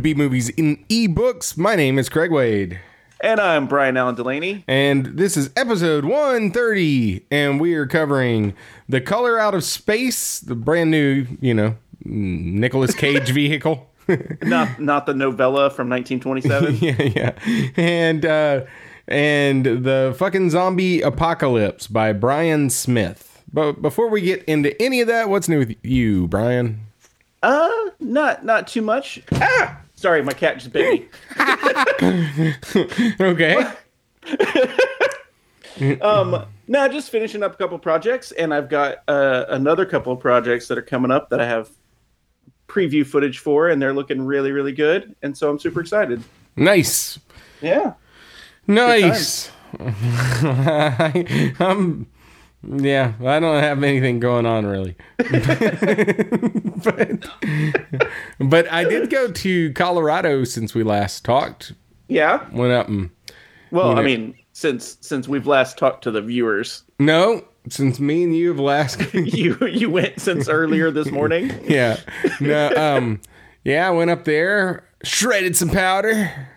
B Movies in eBooks. My name is Craig Wade, And I'm Brian Allen Delaney. and this is episode 130, and we are covering The Color Out of Space, the brand new, you know, Nicolas Cage vehicle. Not not the novella from 1927. yeah, yeah. And uh and the fucking zombie apocalypse by Bryan Smith. But before we get into any of that, what's new with you, Brian? uh, not not too much. Ah, sorry, my cat just bit me. Okay. Um, no, just finishing up a couple projects, and I've got uh, another couple of projects that are coming up that I have preview footage for, and they're looking really really good, and so I'm super excited. Nice. Yeah. Nice. I, am yeah, I don't have anything going on really. but, but I did go to Colorado since we last talked. Yeah. Went up and Well. I mean, since since we've last talked to the viewers, no, since me and you have last you you went since earlier this morning. yeah. No, um yeah, I went up there, shredded some powder.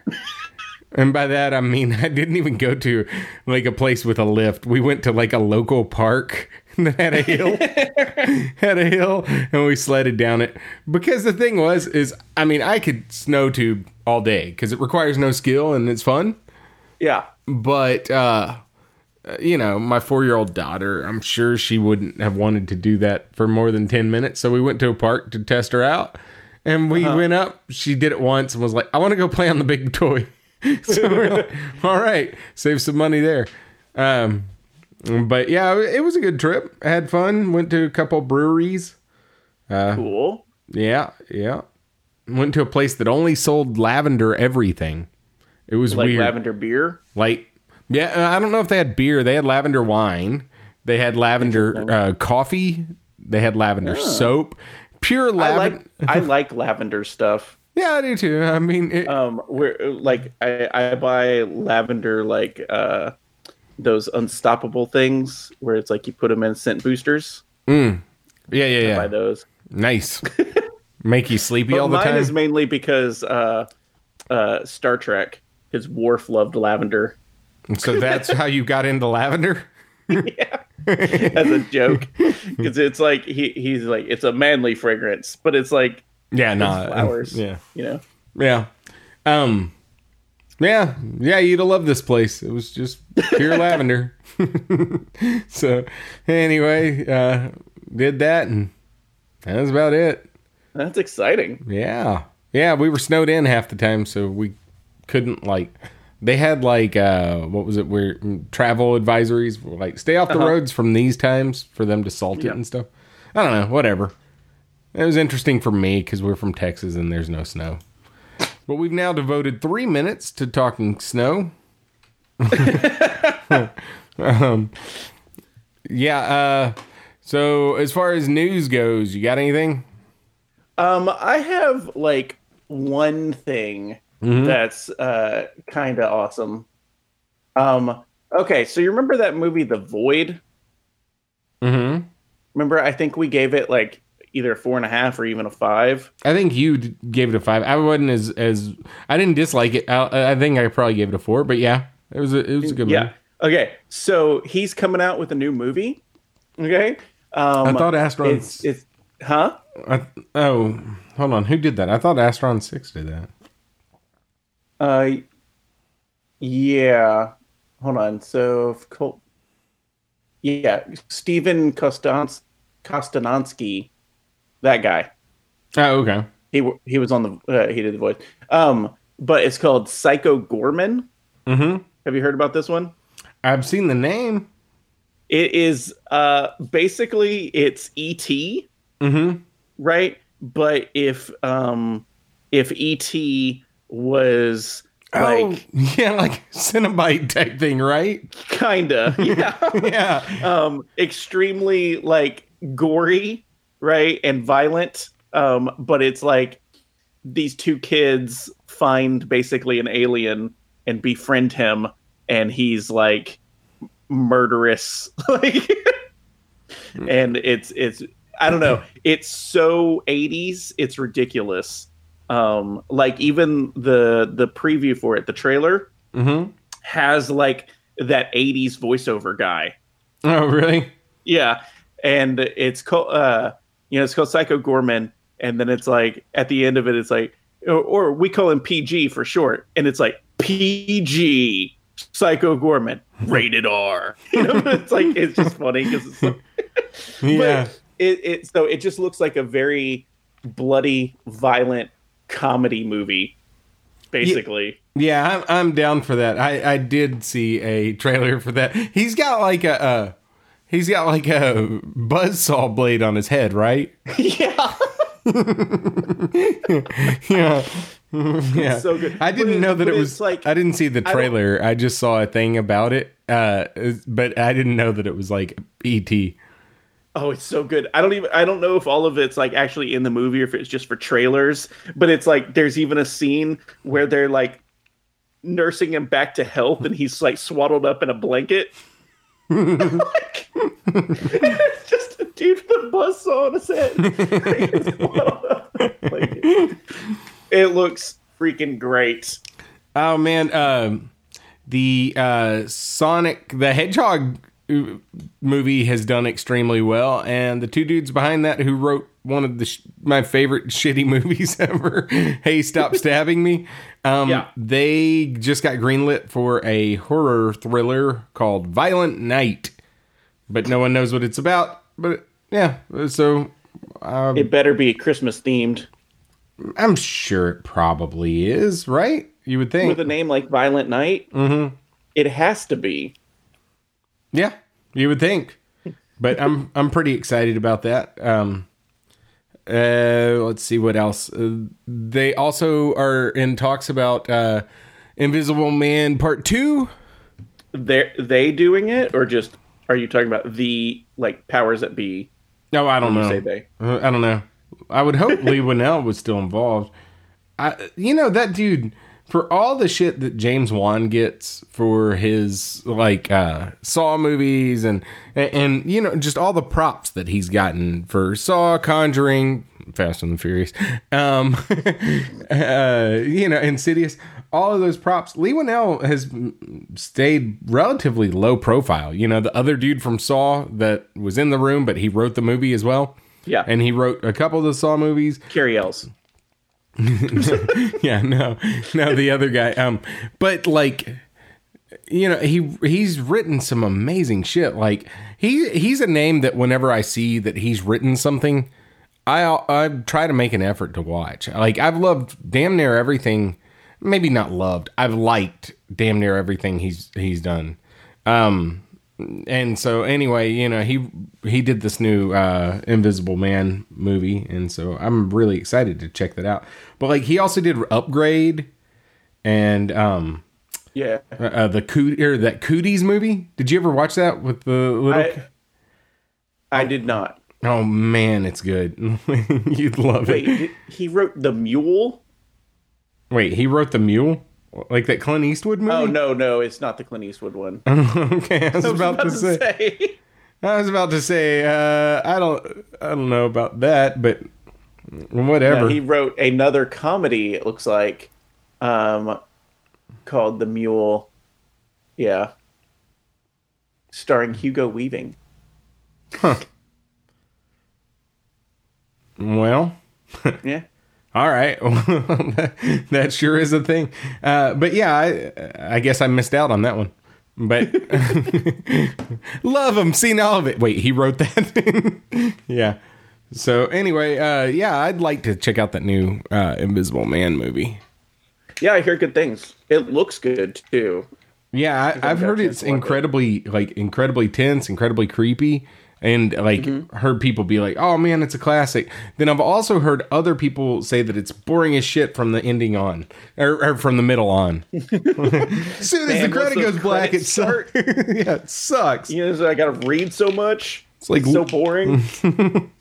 And by that I mean I didn't even go to like a place with a lift. We went to like a local park that had a hill. had a hill and we sledded down it. Because the thing was is I mean I could snow tube all day because it requires no skill and it's fun. Yeah. But uh you know, my four year old daughter, I'm sure she wouldn't have wanted to do that for more than 10 minutes. So we went to a park to test her out. And we went up. She did it once and was like, I want to go play on the big toy. so we're like, all right, save some money there. Um, but yeah, it was a good trip. I had fun. Went to a couple breweries. Cool. Yeah, yeah. Went to a place that only sold lavender everything. It was Like weird. lavender beer. Like, yeah, I don't know if they had beer. They had lavender wine. They had lavender uh, coffee. They had lavender soap. Pure I lavender. like I like lavender stuff. Yeah, I do too. I mean, it, Um, where like I I buy lavender like uh those unstoppable things where it's like you put them in scent boosters. yeah, yeah, yeah. Buy those. Nice. Make you sleepy all the mine time. is mainly because uh uh Star Trek. His Worf loved lavender so that's how you got into lavender. yeah, as a joke because it's like he he's like it's a manly fragrance, but it's like Yeah, no. flowers. Yeah, you know. yeah. Um, yeah, yeah. You'd have loved this place. It was just pure lavender. so anyway, uh, did that, and that was about it. That's exciting. Yeah. Yeah, we were snowed in half the time, so we couldn't like they had like uh what was it where mm, travel advisories were like stay off the roads from these times for them to salt it and stuff. I don't know, whatever. It was interesting for me cuz we're from Texas and there's no snow. But we've now devoted 3 minutes to talking snow. um yeah, uh so as far as news goes, you got anything? Um, I have like one thing that's uh kind of awesome. Um, okay, so you remember that movie, The Void? Mhm. Remember, I think we gave it like either a four and a half or even a five. I think you gave it a five. I wasn't as as I didn't dislike it. I, I think I probably gave it a four. But yeah, it was a it was a good movie. Yeah. movie. Okay, so he's coming out with a new movie. Okay. Um, I thought Astron. it's it's huh? I, oh, hold on. Who did that? I thought Astron Six did that. Uh, yeah. Hold on. So, Col- yeah, Steven Kostans Kostanansky, that guy. Oh, okay. He he was on the uh, he did the voice. Um, but it's called Psycho Goreman. Mm-hmm. Have you heard about this one? I've seen the name. It is uh basically it's ET. Mm-hmm. Right? But if um if ET was like oh, yeah, like Cenobite type thing, right? kinda. Yeah. Yeah. um extremely like gory, right? And violent. Um, but it's like these two kids find basically an alien and befriend him and he's like murderous like and it's it's i don't know it's so 80s it's ridiculous um like even the the preview for it the trailer Mm-hmm. has like that 80s voiceover guy Oh, really? yeah and it's called uh you know it's called psycho goreman and then it's like at the end of it it's like or, or we call him pg for short and it's like pg psycho goreman rated r you know it's like it's just funny because it's like, Yeah. it, it so it just looks like a very bloody violent comedy movie basically Yeah, I'm, I'm down for that. I, I did see a trailer for that. He's got like a, uh he's got like a buzzsaw blade on his head, right? yeah Yeah. yeah. so good. I didn't it- know that it was like- I didn't see the trailer. I, just saw a thing about it. Uh but I didn't know that it was like ET. Oh, it's so good. I don't even I don't know if all of it's like actually in the movie or if it's just for trailers, but it's like there's even a scene where they're like nursing him back to health and he's like swaddled up in a blanket. Like, it's just a dude with a buzzsaw on his head. It looks freaking great. Oh man, um, the uh, Sonic the Hedgehog uh, movie has done extremely well, and the two dudes behind that who wrote one of the sh- my favorite shitty movies ever, "Hey, Stop Stabbing Me," um, Yeah. they just got greenlit for a horror thriller called Violent Night, but no one knows what it's about. But yeah, so um, It better be Christmas themed. I'm sure it probably is, right? You would think. With a name like Violent Night, mm-hmm. it has to be. Yeah, you would think, but I'm I'm pretty excited about that. Um, uh, let's see what else. Uh, they also are in talks about uh, Invisible Man Part Two. They're they doing it or just are you talking about the like powers that be? No, I don't know. say they. Uh, I don't know. I would hope Leigh Whannell was still involved. I, you know, that dude for all the shit that James Wan gets for his like uh Saw movies and, and and you know just all the props that he's gotten for Saw, Conjuring, Fast and the Furious, um, uh, you know, Insidious, all of those props. Leigh Whannell has stayed relatively low profile. You know, the other dude from Saw that was in the room, but he wrote the movie as well. Yeah. And he wrote a couple of the Saw movies. Cary Elwes. yeah, no, no, the other guy. Um, but like, you know, he he's written some amazing shit. Like he he's a name that whenever I see that he's written something, I I try to make an effort to watch. Like I've loved damn near everything. Maybe not loved. I've liked damn near everything he's he's done. Um, and so anyway, you know, he he did this new uh Invisible Man movie, and so I'm really excited to check that out. But like he also did Upgrade and um Yeah. uh, uh, the Coot or that Cooties movie. Did you ever watch that with the little? I, I did not. oh man, it's good. You'd love Wait, it. did- he wrote The Mule? Wait, he wrote the Mule, like that Clint Eastwood movie. Oh, no, no, it's not the Clint Eastwood one. okay, I was, I was about, to say. say. I was about to say. Uh, I don't. I don't know about that, but whatever. No, he wrote another comedy, it looks like, um, called The Mule. Yeah. Starring Hugo Weaving. Huh. well. Yeah. All right, that sure is a thing. Uh, but yeah, I, I guess I missed out on that one. But love him, seen all of it. Wait, he wrote that. yeah. So anyway, uh, yeah, I'd like to check out that new uh, Invisible Man movie. Yeah, I hear good things. It looks good too. Yeah, I, I've heard it's watch it. incredibly like incredibly tense, incredibly creepy, and like Mm-hmm. heard people be like, "Oh man, it's a classic." Then I've also heard other people say that it's boring as shit from the ending on, or, or from the middle on. as soon as the Man, credit goes black, it sucks. yeah, it sucks. You know, so I got to read so much. It's like- so boring.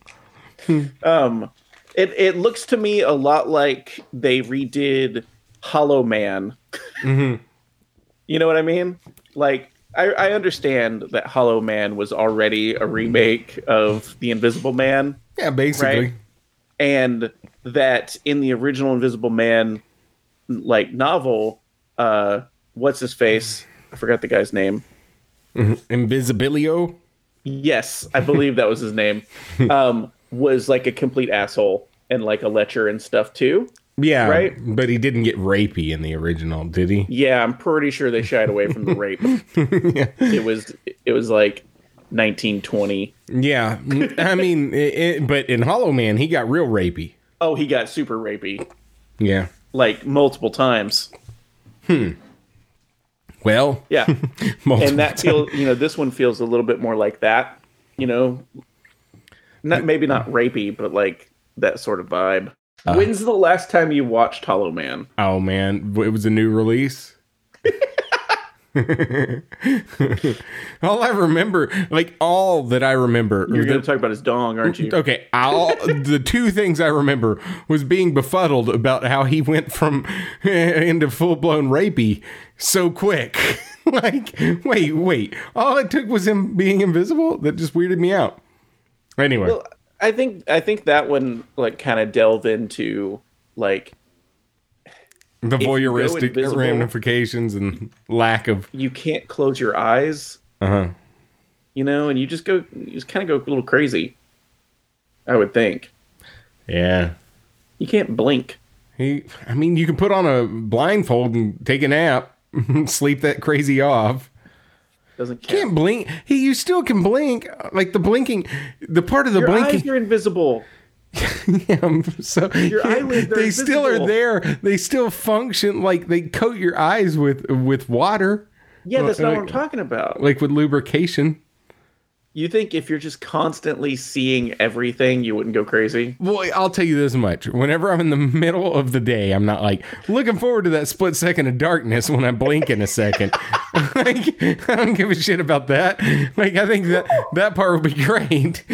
um, it it looks to me a lot like they redid Hollow Man. You know what I mean? Like I, I understand that Hollow Man was already a remake of The Invisible Man, Yeah, basically. Right. and that in the original Invisible Man like novel, uh, what's his face? I forgot the guy's name. Invisibilio. Yes, I believe that was his name. Um, was like a complete asshole and like a lecher and stuff too. Yeah, Right? But he didn't get rapey in the original, did he? Yeah, I'm pretty sure they shied away from the rape. It was it was like 1920. Yeah, I mean, it, it- but in Hollow Man, he got real rapey. Oh, he got super rapey Yeah. like multiple times. Hmm. Well, Yeah. and that feels you know this one feels a little bit more like that you know not maybe not rapey but like that sort of vibe Uh. when's the last time you watched hollow man Oh man, it was a new release. all I remember, like all that I remember, you're going to talk about his dong aren't you Okay, all the two things I remember was being befuddled about how he went from into full blown rapey so quick. like, wait, wait, all it took was him being invisible. That just weirded me out. Anyway, well i think i think that one like kind of delved into like the voyeuristic ramifications and lack of. you can't close your eyes Uh huh. you know and you just go you just kind of go a little crazy i would think Yeah. you can't blink He, I mean, you can put on a blindfold and take a nap, sleep that crazy off. Doesn't Can't blink. He, you still can blink. Like the blinking, the part of the your blinking. eyes are invisible Yeah, so Your eyelids are they still are there. They still function like they coat your eyes with with water, yeah that's not Uh, what i'm talking about like with lubrication. You think if you're just constantly seeing everything, you wouldn't go crazy? Well, I'll tell you this much: whenever I'm in the middle of the day, I'm not like looking forward to that split second of darkness when I blink in a second. like, I don't give a shit about that. Like, I think that that part would be great,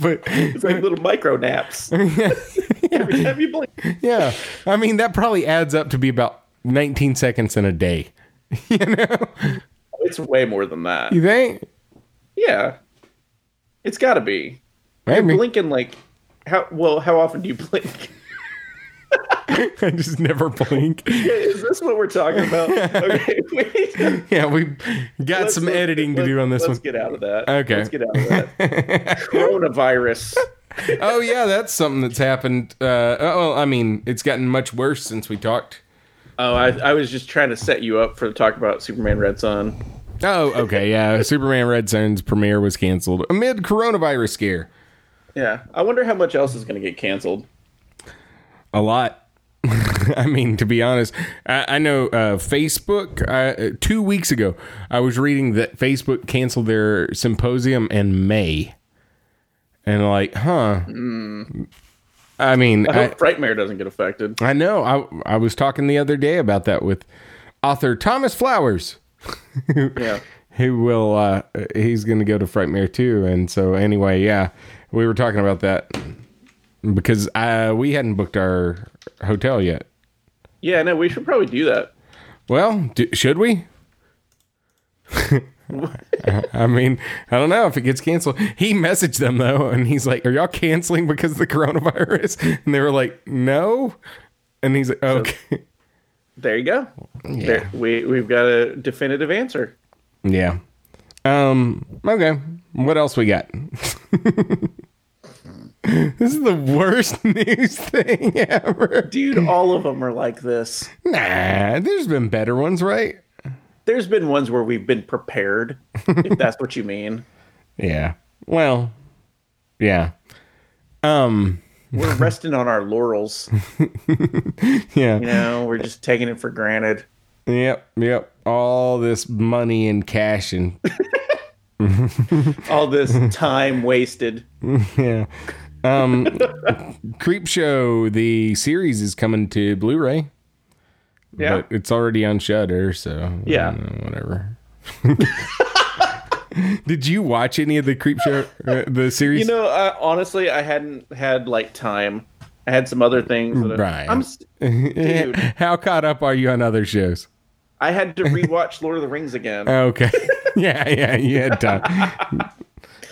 but It's like little micro naps every time you blink. yeah, I mean that probably adds up to be about 19 seconds in a day. you know? It's way more than that. You think? Yeah, it's got to be. You're blinking like how? Well, how often do you blink? I just never blink. Is this what we're talking about? Okay, wait. Yeah, we got Let's- some let's- editing to do on this one. let's get out of that. Okay. Let's get out of that. Coronavirus. oh yeah, that's something that's happened. Uh, oh, I mean, it's gotten much worse since we talked. Oh, I, I was just trying to set you up for the talk about Superman Red Sun. Oh, okay, yeah. Superman Red Sun's premiere was canceled amid coronavirus scare. Yeah, I wonder how much else is going to get canceled. A lot. I mean, to be honest, I, I know uh, Facebook. Uh, two weeks ago, I was reading that Facebook canceled their symposium in May, and like, huh? I mean, I I, hope Frightmare doesn't get affected. I know. I I was talking the other day about that with author Thomas Flowers. Yeah. who will uh he's gonna go to frightmare too and so anyway yeah we were talking about that because uh we hadn't booked our hotel yet Yeah, no, we should probably do that. well d- should we I mean, I don't know if it gets canceled. He messaged them though, and he's like, "Are y'all canceling because of the coronavirus?" And they were like, "No." And he's like, "Okay, There you go. There, we we've got a definitive answer. yeah." Um. Okay. What else we got? this is the worst news thing ever. Dude, all of them are like this. Nah, there's been better ones, right? There's been ones where we've been prepared, if that's what you mean. Yeah. Well, yeah. Um, we're resting on our laurels. Yeah. You know, we're just taking it for granted. Yep. Yep. All this money and cash and All this time wasted. yeah. Um, Creepshow, the series is coming to Blu-ray. Yeah. But it's already on Shudder, so Yeah. uh, whatever. Did you watch any of the Creepshow, uh, the series? You know, uh, honestly, I hadn't had like time. I had some other things. That Right. I'm. Dude, How caught up are you on other shows? I had to rewatch Lord of the Rings again. Okay. yeah, yeah, you had time.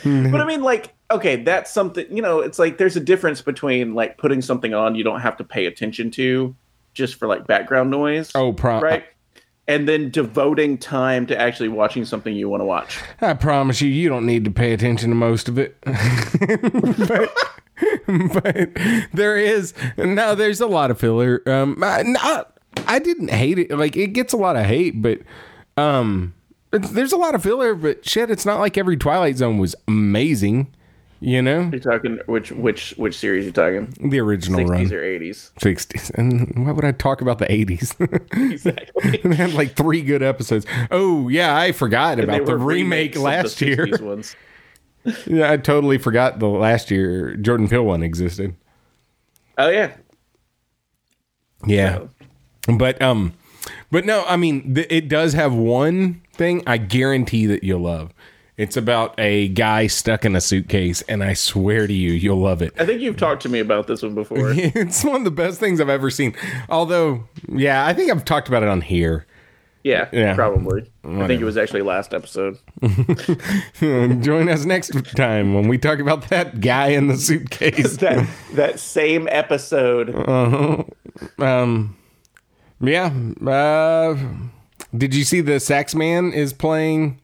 But I mean, like, okay, that's something. You know, it's like there's a difference between like putting something on you don't have to pay attention to, just for like background noise. Oh, pro- right. And then devoting time to actually watching something you want to watch. I promise you, you don't need to pay attention to most of it. but, but there is no, there's a lot of filler. Um, I, not, I didn't hate it. Like it gets a lot of hate, but um, there's a lot of filler. But shit, it's not like every Twilight Zone was amazing. You know, You're talking which which which series you're talking? the original run. Sixties or eighties? 60s. And why would I talk about the 80s? Exactly. they had like three good episodes. Oh, yeah, I forgot They about the remake last year. 60s Ones. Yeah, I totally forgot the last year Jordan Peele one existed. Oh yeah, Yeah. But um but no, I mean th- it does have one thing I guarantee that you'll love. It's about a guy stuck in a suitcase and I swear to you you'll love it. I think you've talked to me about this one before. it's one of the best things I've ever seen. Although, yeah, I think I've talked about it on here. Yeah, Yeah. probably. I think it was actually last episode. Join us next time when we talk about that guy in the suitcase. That that same episode. Um, yeah. Uh, did you see the sax man is playing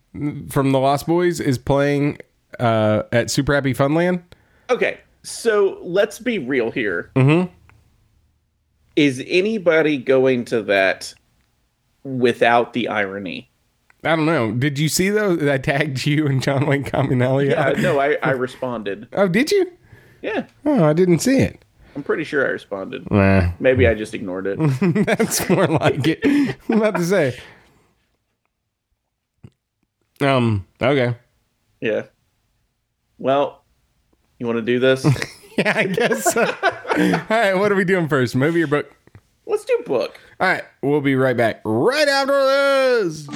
from the Lost Boys is playing uh, at Super Happy Funland? Okay, so let's be real here. Mm-hmm. Is anybody going to that without the irony? I don't know. Did you see though? that I tagged you and John Wayne Caminelli. Uh, no, I, I responded. Oh, did you? Yeah, Oh, I didn't see it. I'm pretty sure I responded. Nah, Maybe I just ignored it. that's more like it. I'm about to say. Um. Okay. yeah. Well, you want to do this? Yeah, I guess. So. All right. What are we doing first? Movie or book? Let's do book. All right, we'll be right back right after this.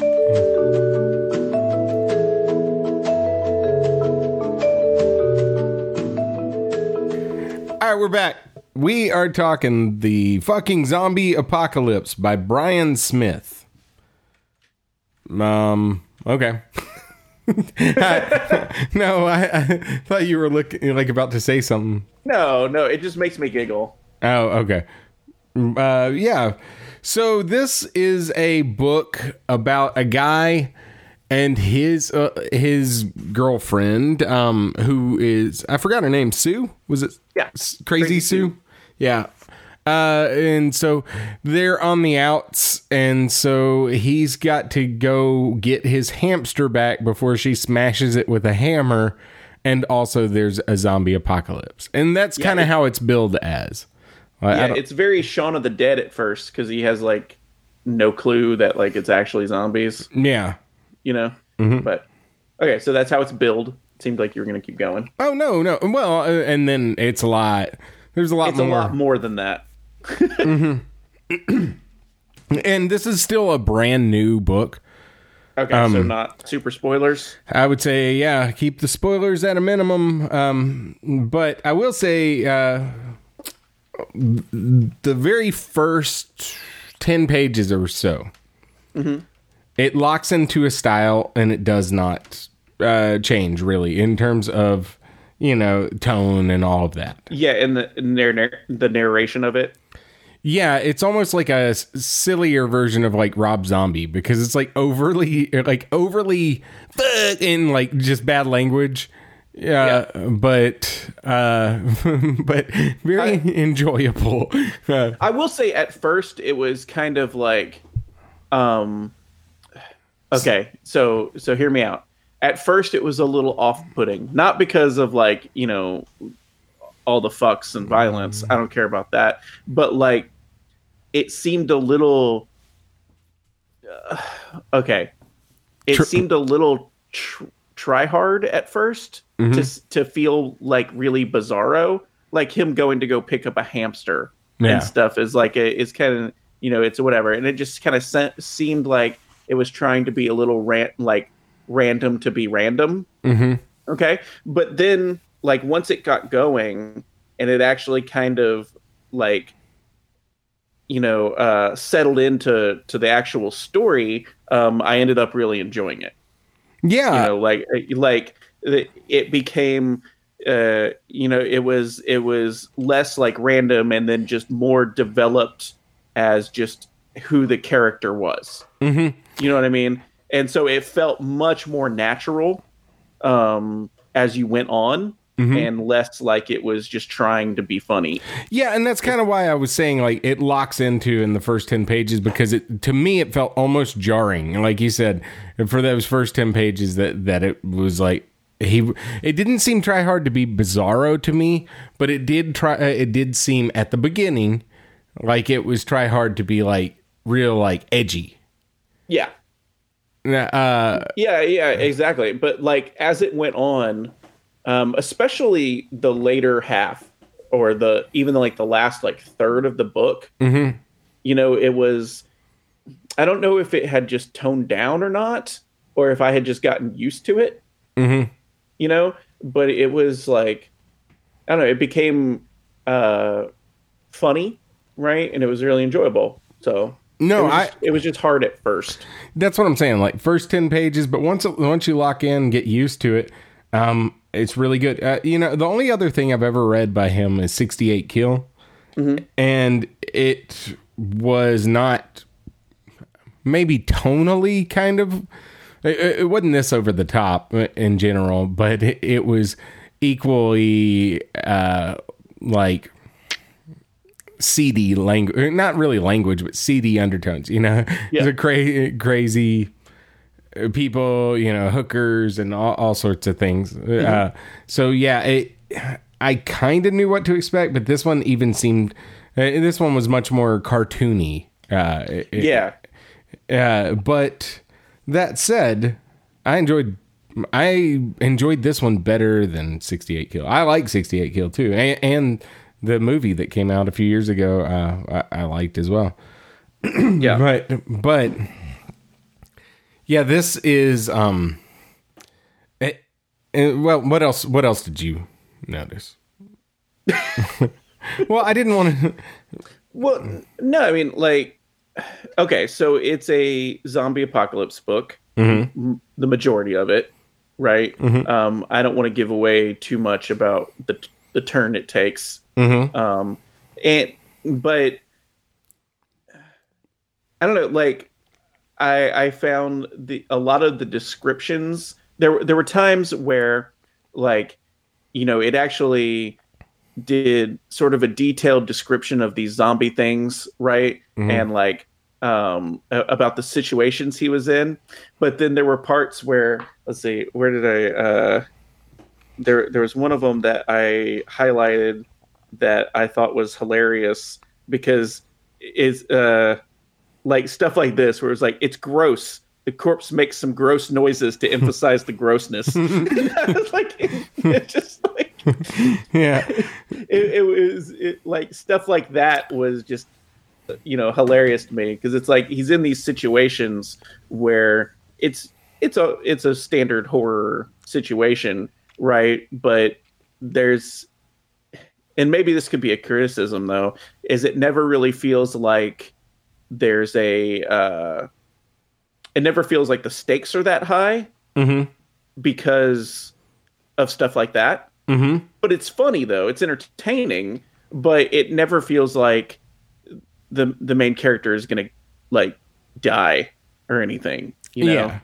All right, we're back. We are talking the fucking zombie apocalypse by Bryan Smith. Um. Okay. no, I, I thought you were looking like about to say something. No, no, it just makes me giggle. Oh, okay. Uh, yeah. So this is a book about a guy and his uh, his girlfriend, um, who is I forgot her name. Sue was it? Yeah. S- Crazy, Crazy Sue. Sue. Yeah. Uh, and so they're on the outs, and so he's got to go get his hamster back before she smashes it with a hammer. And also, there's a zombie apocalypse, and that's kind of it- how it's billed as. Yeah, it's very Shaun of the Dead at first because he has like no clue that like it's actually zombies, yeah. you know. Mm-hmm. But okay, so that's how it's billed. It seemed like you were gonna keep going. Oh no, no. Well, uh, and then it's a lot. There's a lot It's more. a lot more than that. And this is still a brand new book. Okay, Um, so not super spoilers. I would say, yeah, keep the spoilers at a minimum. Um, but I will say, uh, the very first 10 pages or so, it locks into a style and it does not uh, change really in terms of, you know, tone and all of that. Yeah, and the their the narration of it. Yeah, it's almost like a sillier version of like Rob Zombie because it's like overly like overly in like just bad language. Yeah, but uh but very enjoyable. Uh, I will say at first it was kind of like um okay, so so hear me out. At first it was a little off-putting, not because of like, you know, all the fucks and violence. I don't care about that. But like, it seemed a little. Uh, okay, it Tr- seemed a little tr- try hard at 1st Mm-hmm. to to feel like really bizarro, like him going to go pick up a hamster Yeah. and stuff is like a, it's kind of you know it's whatever, and it just kind of se- seemed like it was trying to be a little rant like random to be random. Mm-hmm. Okay. But then, like, once it got going and it actually kind of like, you know, uh, settled into to the actual story, um, I ended up really enjoying it. Yeah. You know, like, like it became, uh, you know, it was it was less like random and then just more developed as just who the character was. Mhm. You know what I mean? And so it felt much more natural um, as you went on, and less like it was just trying to be funny. Yeah, and that's kind of why I was saying like it locks into in the first 10 pages because it to me it felt almost jarring. Like you said, for those first 10 pages that that it was like he it didn't seem try hard to be bizarro to me, but it did try uh, it did seem at the beginning like it was try hard to be like real like edgy. Yeah, Uh yeah, yeah, exactly. But like as it went on, um, especially the later half or the even like the last like third of the book, you know, it was. I don't know if it had just toned down or not, or if I had just gotten used to it. Mhm. You know, but it was like, I don't know. It became uh, funny, right? And it was really enjoyable. So No, it was, I- just, it was just hard at first. That's what I'm saying. Like first ten pages, but once once you lock in, get used to it, um, it's really good. Uh, you know, the only other thing I've ever read by him is 68 Kill, and it was not maybe tonally kind of. It, it wasn't this over the top in general, but it, it was equally uh, like seedy language, not really language, but seedy undertones. You know, Yeah. the cra- crazy uh, people, you know, hookers and all, all sorts of things. Uh, so yeah, it, I kind of knew what to expect, but this one even seemed. Uh, this one was much more cartoony. Uh, it- it- Yeah. uh, but that said, I enjoyed I enjoyed this one better than 68 Kill. I like 68 Kill too, and, and the movie that came out a few years ago, uh, I, I liked as well. Yeah. But but yeah, this is um. It, it- well, what else? What else did you notice? well, I didn't want to. Well, no, I mean, like, okay, so it's a zombie apocalypse book, m- the majority of it, right? Um, I don't want to give away too much about the the turn it takes, um, and but I don't know, like, I I found the a lot of the descriptions there were- there were times where like you know it actually did sort of a detailed description of these zombie things, right? And like um about the situations he was in. But then there were parts where let's see, where did I uh there there was one of them that I highlighted that I thought was hilarious because is uh like stuff like this where it's like it's gross. The corpse makes some gross noises to emphasize the grossness. Like it just like Yeah, it, it was it, like stuff like that was just you know hilarious to me because it's like he's in these situations where it's it's a it's a standard horror situation right but there's and maybe this could be a criticism though is it never really feels like there's a uh it never feels like the stakes are that high Mhm. because of stuff like that Mm-hmm. but it's funny though it's entertaining but it never feels like the the main character is gonna like die or anything you know yeah.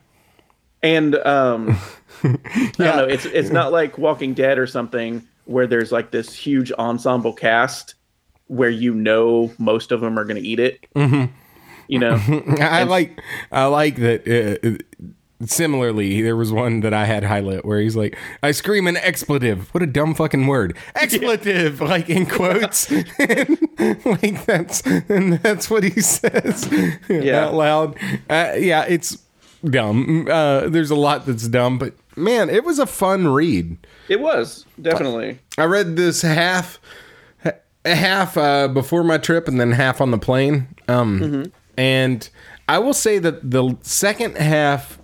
and um i don't know it's it's not like walking dead or something where there's like this huge ensemble cast where you know most of them are gonna eat it Mm-hmm. you know I like I like that uh, similarly, there was one that I had highlight where he's like, "I scream an expletive." What a dumb fucking word, expletive, like in quotes. and, like that's and that's what he says Yeah. out loud. Uh, yeah, it's dumb. Uh, there's a lot that's dumb, but man, it was a fun read. It was definitely. I read this half half uh, before my trip and then half on the plane. Um, And I will say that the second half,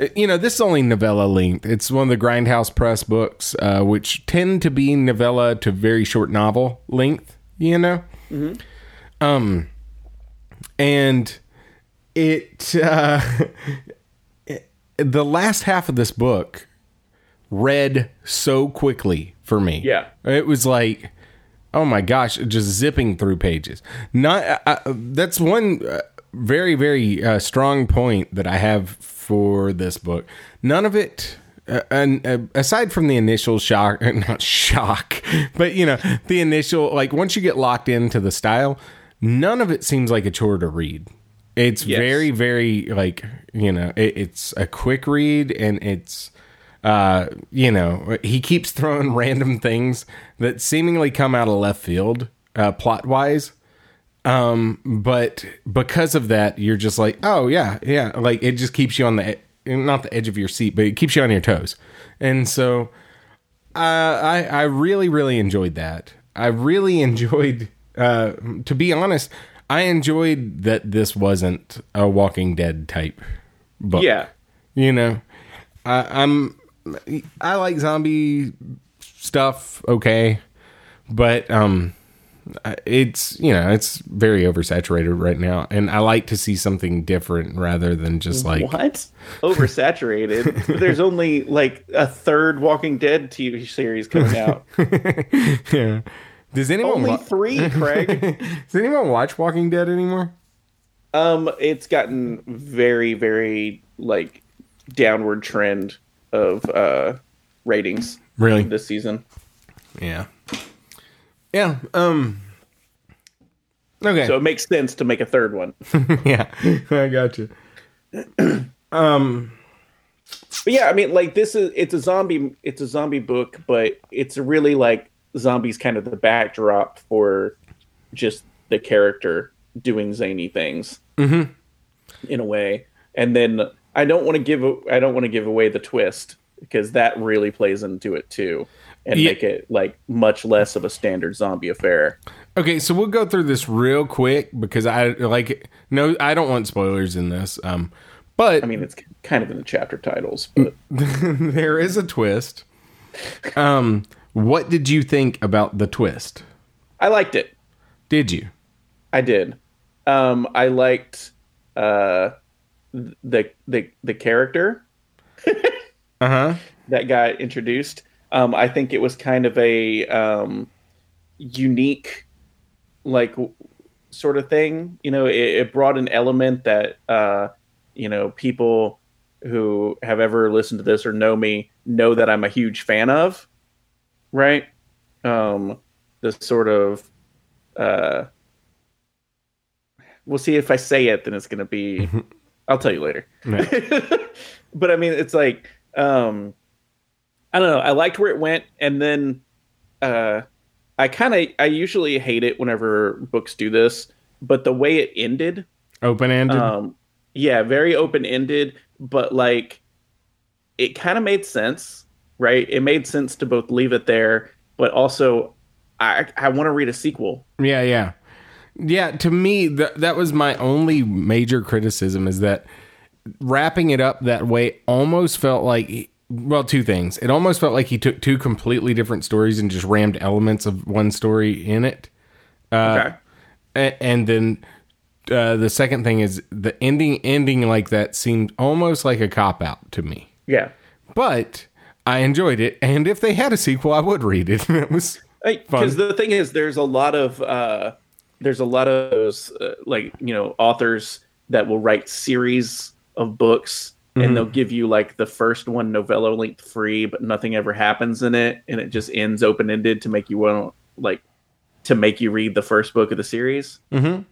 uh, you know, this is only novella length. It's one of the Grindhouse Press books, uh, which tend to be novella to very short novel length. You know, um, and it, uh, the last half of this book read so quickly for me. Yeah. It was like, oh my gosh, just zipping through pages. Not uh, uh, that's one uh, very very uh, strong point that I have for this book. None of it. Uh, and uh, aside from the initial shock, not shock, but you know, the initial like once you get locked into the style, none of it seems like a chore to read. It's Yes. very, very like you know, it, it's a quick read and it's uh, you know, he keeps throwing random things that seemingly come out of left field, uh, plot wise. Um, but because of that, you're just like, oh yeah, yeah, like it just keeps you on the not the edge of your seat, but it keeps you on your toes. And so, uh, I I really really enjoyed that. I really enjoyed. Uh, to be honest, I enjoyed that this wasn't a Walking Dead type book Yeah. you know I, i'm i like zombie stuff okay but um it's you know it's very oversaturated right now and i like to see something different rather than just like What? Oversaturated. There's only like a third Walking Dead TV series coming out. yeah does anyone only wa- three, Craig. does anyone watch walking dead anymore Um, it's gotten very, very like downward trend of uh ratings really this season. yeah yeah um okay So it makes sense to make a third one. yeah i got you um But yeah, I mean, like this is it's a zombie it's a zombie book, but it's really like zombies kind of the backdrop for just the character doing zany things Mhm. in a way. And then I don't want to give I don't want to give away the twist because that really plays into it too and Yeah. make it like much less of a standard zombie affair. Okay, so we'll go through this real quick because I like no, I don't want spoilers in this. Um, but I mean, it's kind of in the chapter titles, but there is a twist. Um, what did you think about the twist? I liked it. Did you? I did. Um, I liked uh, the the the character Uh huh. that got introduced. Um, I think it was kind of a um, unique, like, w- sort of thing. You know, it, it brought an element that uh, you know people who have ever listened to this or know me know that I'm a huge fan of. Right. Um, the sort of uh, we'll see if I say it, then it's going to be. I'll tell you later. but I mean, it's like um, I don't know. I liked where it went, and then uh, I kind of I usually hate it whenever books do this, but the way it ended, Open ended. um, yeah, very open ended, but like it kind of made sense, right? It made sense to both leave it there, but also I I want to read a sequel. Yeah, yeah. Yeah, to me that that was my only major criticism is that wrapping it up that way almost felt like well, two things. It almost felt like he took two completely different stories and just rammed elements of one story in it. okay. A- and then uh, the second thing is the ending ending like that seemed almost like a cop out to me. Yeah. But I enjoyed it, and if they had a sequel, I would read it. it was because the thing is there's a lot of uh there's a lot of those uh, like you know authors that will write series of books and they'll give you like the first one novella length free but nothing ever happens in it and it just ends open ended to make you want like to make you read the first book of the series Mhm.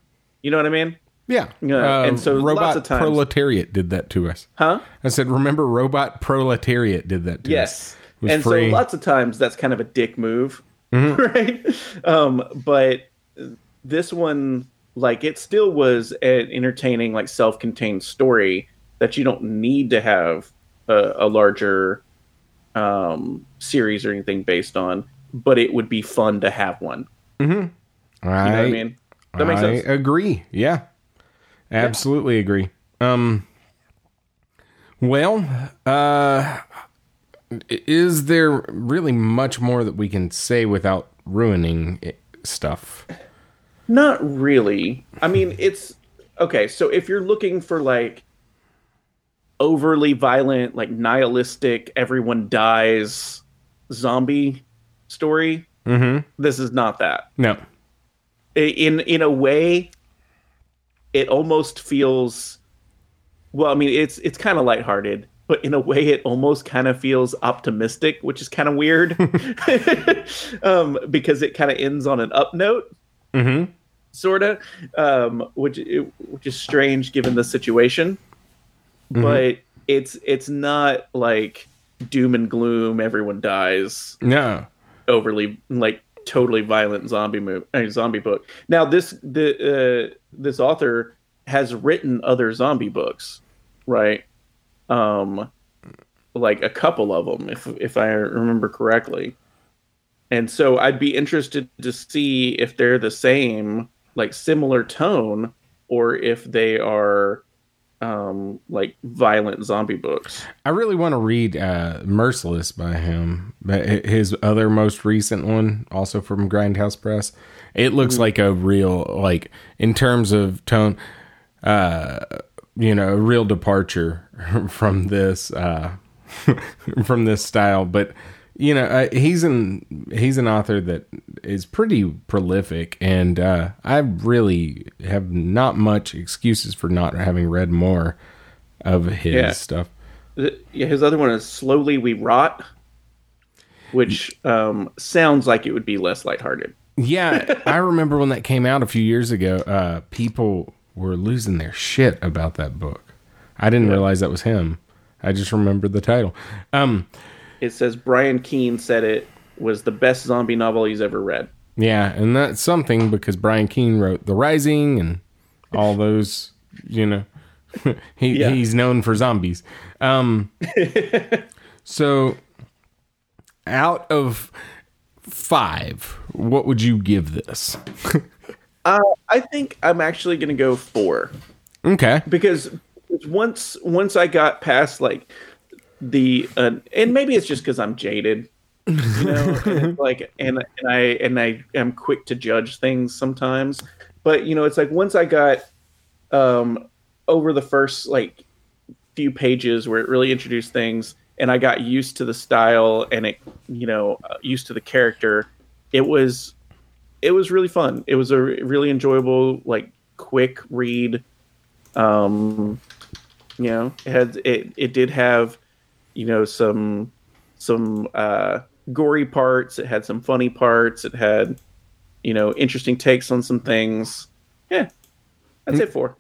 you know what i mean Yeah. Yeah, and so lots Robot of times- Proletariat did that to us. Huh? I said, remember Robot Proletariat did that to us. Yes. And free. so lots of times that's kind of a dick move, Mm-hmm. right? Um, but this one, like, it still was an entertaining, like, self-contained story that you don't need to have a, a larger um, series or anything based on, but it would be fun to have one. Mm-hmm. I, You know what I mean? That makes I sense. agree. Yeah. Absolutely agree. Um well, uh is there really much more that we can say without ruining it, stuff? Not really. I mean, it's okay. So if you're looking for like overly violent, like nihilistic, everyone dies zombie story, this is not that. No. In in a way, it almost feels. Well, I mean, it's it's kind of lighthearted, but in a way, it almost kind of feels optimistic, which is kind of weird, um, because it kind of ends on an up note Mhm. sort of, um, which which is strange given the situation. But it's it's not like doom and gloom. Everyone dies. No. Overly like totally violent zombie move, uh, zombie book. Now this the uh, this author has written other zombie books, right? Um, like a couple of them, if if I remember correctly. And so I'd be interested to see if they're the same, like similar tone, or if they are um like violent zombie books. I really want to read uh, Merciless by him, but his other most recent one, also from Grindhouse Press. It looks like a real, like in terms of tone, uh, you know, a real departure from this, uh, from this style. But you know, uh, he's an he's an author that is pretty prolific, and uh, I really have not much excuses for not having read more of his Yeah. stuff. Yeah, his other one is Slowly We Rot, which um sounds like it would be less lighthearted. Yeah, I remember when that came out a few years ago. Uh, people were losing their shit about that book. I didn't realize that was him. I just remembered the title. Um, It says Brian Keene said it was the best zombie novel he's ever read. yeah, and that's something because Brian Keene wrote The Rising and all those. You know, he Yeah. he's known for zombies. Um, so, out of five, what would you give this? Uh, I think I'm actually going to go four Okay. because once once I got past like the uh, and maybe it's just because I'm jaded, you know, and like and and I and I am quick to judge things sometimes, but you know, it's like once I got um over the first like few pages where it really introduced things and I got used to the style and it you know uh, used to the character, it was it was really fun. It was a really enjoyable, like quick read. Um, you know, it had it it did have, you know, some some uh, gory parts. It had some funny parts. It had, you know, interesting takes on some things. Yeah, that's it for.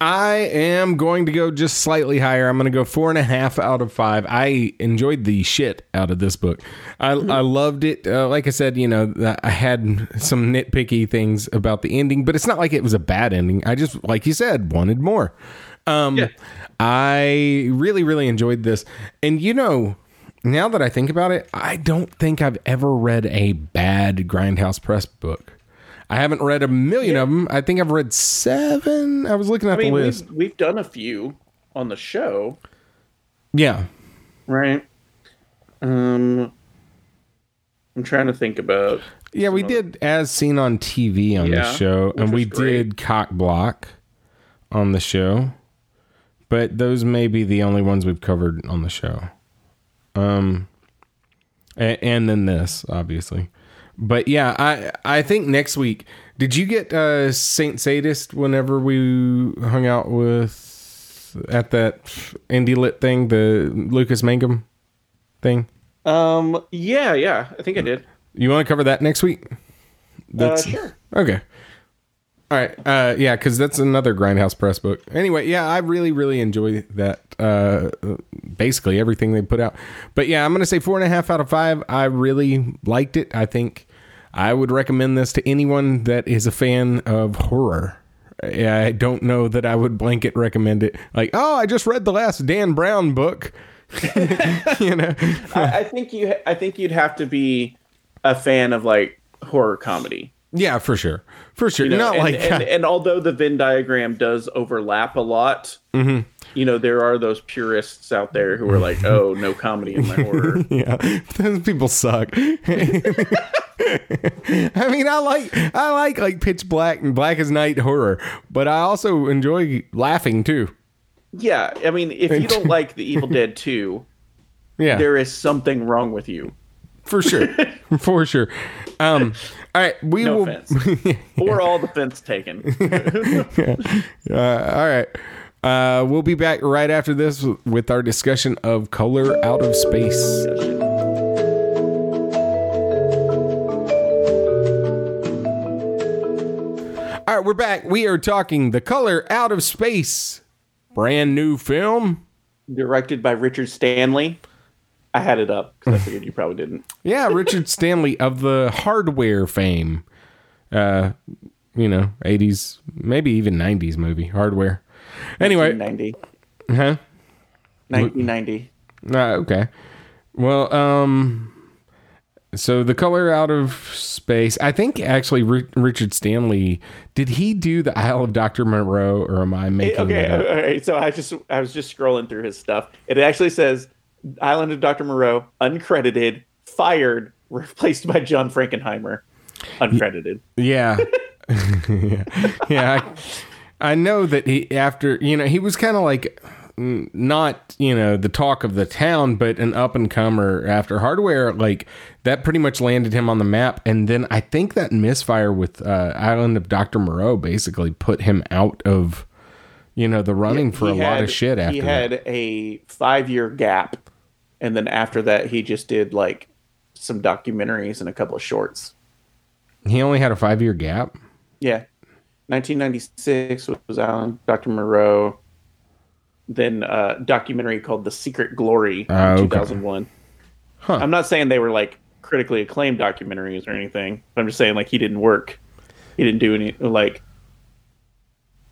I am going to go just slightly higher. I'm going to go four and a half out of five. I enjoyed the shit out of this book. I, I loved it. Uh, like I said, you know, I had some nitpicky things about the ending, but it's not like it was a bad ending. I just, like you said, wanted more. Um, Yeah. I really, really enjoyed this. And, you know, now that I think about it, I don't think I've ever read a bad Grindhouse Press book. I haven't read a million of them. I think I've read seven. I was looking at I mean, the list. we've, we've done a few on the show, Yeah. right? Um, I'm trying to think about. Yeah, we did as seen on TV on Yeah, the show, and we great. did cock block on the show. But those may be the only ones we've covered on the show. Um a- and then this, obviously. But yeah, I I think next week. Did you get uh Saint Sadist whenever we hung out with at that indie lit thing, the Lucas Mangum thing? Um, yeah, yeah, I think I did. You want to cover that next week? Uh, sure. Okay. All right. Uh, yeah, because that's another Grindhouse Press book. Anyway, yeah, I really, really enjoy that. Uh, basically everything they put out. But yeah, I'm gonna say four and a half out of five. I really liked it. I think I would recommend this to anyone that is a fan of horror. I don't know that I would blanket recommend it. Like, oh, I just read the last Dan Brown book. you know, I, I think you. I think you'd have to be a fan of like horror comedy. yeah, for sure, for sure. You know, Not and, like and, and although the Venn diagram does overlap a lot, Mm-hmm. You know, there are those purists out there who are like, "Oh, no comedy in my horror." yeah, those people suck. I mean, I like I like like Pitch Black and Black as Night horror, but I also enjoy laughing too. yeah, I mean, if you don't like The Evil Dead Two, Yeah, there is something wrong with you. for sure, for sure. Um, all right, we No will. offense, or all the fence taken. Uh, all right. Uh, we'll be back right after this with our discussion of color out of space. All right, we're back. We are talking the color out of space. Brand new film. Directed by Richard Stanley. I had it up because I figured you probably didn't. Yeah, Richard Stanley of the hardware fame. Uh, you know, 80s, maybe even 90s movie, hardware. Anyway, 1990. huh? 1990. Ah, okay. Well, um, so the color out of space. I think actually Ri- Richard Stanley did he do the Isle of Doctor Moreau, or am I making Okay, that up? all right. So I just I was just scrolling through his stuff. It actually says Island of Dr. Moreau, uncredited, fired, replaced by John Frankenheimer. Uncredited. Yeah, yeah, yeah. I, I know that he after you know he was kind of like not you know the talk of the town, but an up and comer after Hardware. Like that pretty much landed him on the map, and then I think that misfire with uh, Island of Doctor Moreau basically put him out of you know the running for a He lot of shit after He that. had a five year gap, and then after that, he just did like some documentaries and a couple of shorts. He only had a five year gap. Yeah. 1996 was Alan Dr. Moreau. Then a documentary called The Secret Glory in Ah, okay. 2001. Huh. I'm not saying they were like critically acclaimed documentaries or anything, but I'm just saying like he didn't work. He didn't do any like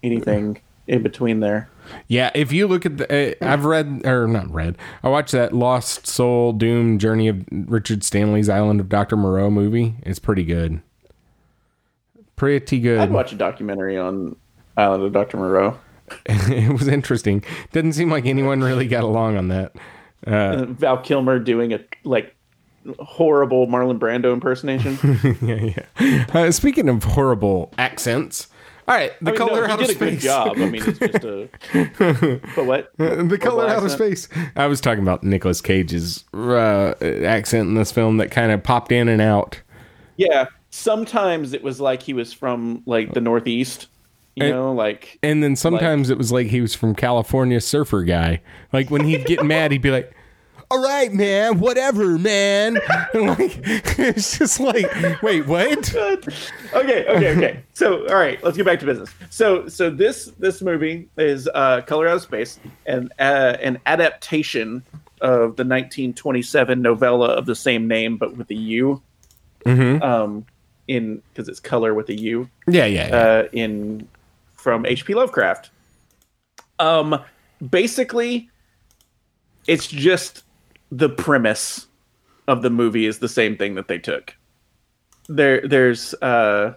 anything in between there. Yeah, if you look at the, uh, I've read or not read. I watched that Lost Soul Doomed Journey of Richard Stanley's Island of Doctor Moreau movie. It's pretty good. Pretty good. I'd watch a documentary on Island of Dr. Moreau. it was interesting. Didn't seem like anyone really got along on that. Uh, Val Kilmer doing a like horrible Marlon Brando impersonation. yeah, yeah. Uh, speaking of horrible accents, all right, the I mean, color no, out did of a good job. I mean, it's just a. but what? the color out of accent? space. I was talking about Nicolas Cage's uh, accent in this film that kind of popped in and out. Yeah, sometimes it was like he was from like the Northeast. You And- know, like And then sometimes it was like he was from California surfer guy. Like when he'd get mad, he'd be like, "All right, man, whatever, man." And like it's just like, wait, what? okay, okay, okay. So, all right, let's get back to business. So, so this this movie is uh, Color Out of Space, and uh, an adaptation of the 1927 novella of the same name, but with a U. Um, in because it's color with a U. Yeah, yeah, yeah. uh, in from H.P. Lovecraft. Um, basically, it's just the premise of the movie is the same thing that they took. There, there's, uh,